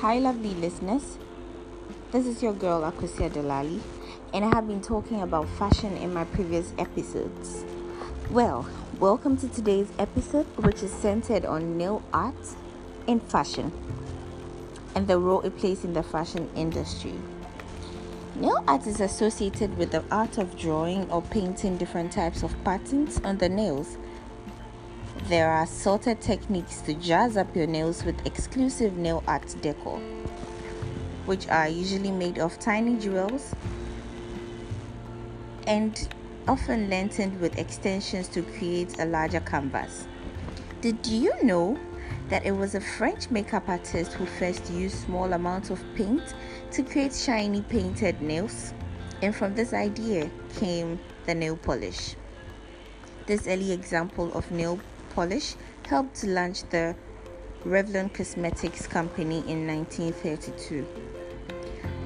Hi, lovely listeners. This is your girl Akusia Delali, and I have been talking about fashion in my previous episodes. Well, welcome to today's episode, which is centered on nail art and fashion and the role it plays in the fashion industry. Nail art is associated with the art of drawing or painting different types of patterns on the nails there are sorted techniques to jazz up your nails with exclusive nail art decor, which are usually made of tiny jewels and often lengthened with extensions to create a larger canvas. Did you know that it was a French makeup artist who first used small amounts of paint to create shiny painted nails? And from this idea came the nail polish. This early example of nail polish helped to launch the Revlon Cosmetics Company in 1932.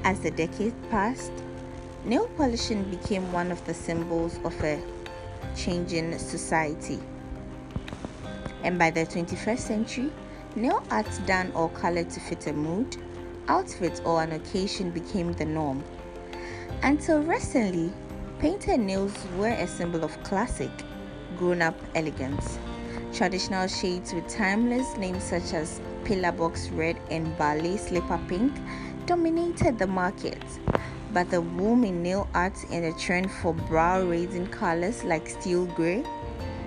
As the decade passed, nail polishing became one of the symbols of a changing society. And by the 21st century, nail art done or colored to fit a mood, outfit, or an occasion became the norm. Until recently, painted nails were a symbol of classic, grown up elegance. Traditional shades with timeless names such as Pillar Box Red and Ballet Slipper Pink dominated the market. But the boom in nail art and the trend for brow raising colors like steel gray,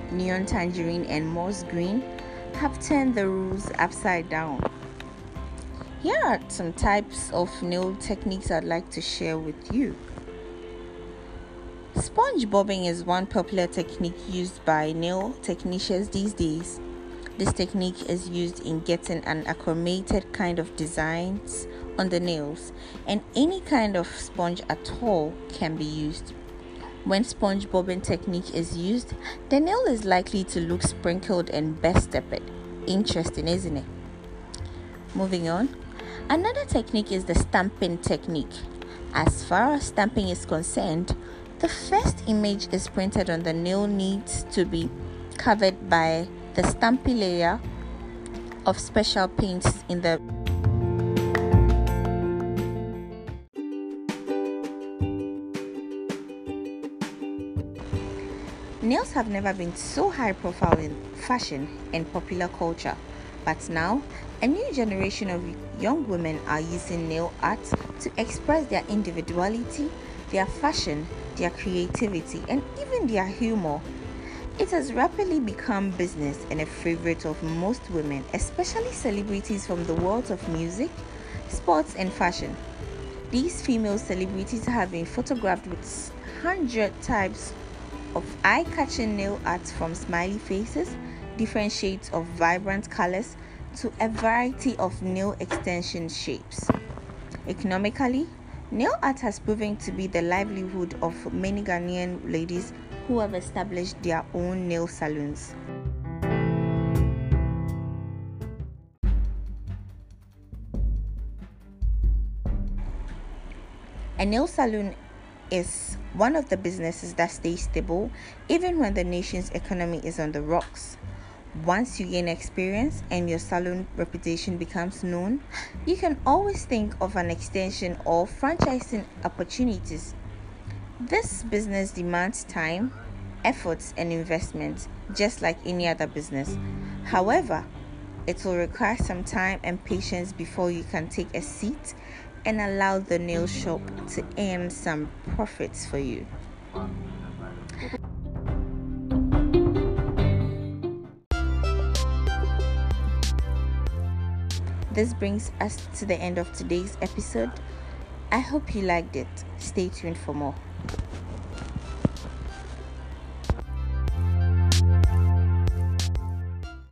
neon tangerine, and moss green have turned the rules upside down. Here are some types of nail techniques I'd like to share with you. Sponge bobbing is one popular technique used by nail technicians these days. This technique is used in getting an achromated kind of designs on the nails, and any kind of sponge at all can be used. When sponge bobbing technique is used, the nail is likely to look sprinkled and best stepped. Interesting, isn't it? Moving on. Another technique is the stamping technique. As far as stamping is concerned, the first image is printed on the nail needs to be covered by the stampy layer of special paints in the Nails have never been so high profile in fashion and popular culture, but now a new generation of young women are using nail art to express their individuality, their fashion, their creativity, and even their humor. It has rapidly become business and a favorite of most women, especially celebrities from the worlds of music, sports, and fashion. These female celebrities have been photographed with 100 types of eye catching nail art from smiley faces, different shades of vibrant colors, to a variety of nail extension shapes. Economically, Nail art has proven to be the livelihood of many Ghanaian ladies who have established their own nail salons. A nail salon is one of the businesses that stays stable even when the nation's economy is on the rocks. Once you gain experience and your salon reputation becomes known, you can always think of an extension or franchising opportunities. This business demands time, efforts, and investment, just like any other business. However, it will require some time and patience before you can take a seat and allow the nail shop to earn some profits for you. This brings us to the end of today's episode. I hope you liked it. Stay tuned for more.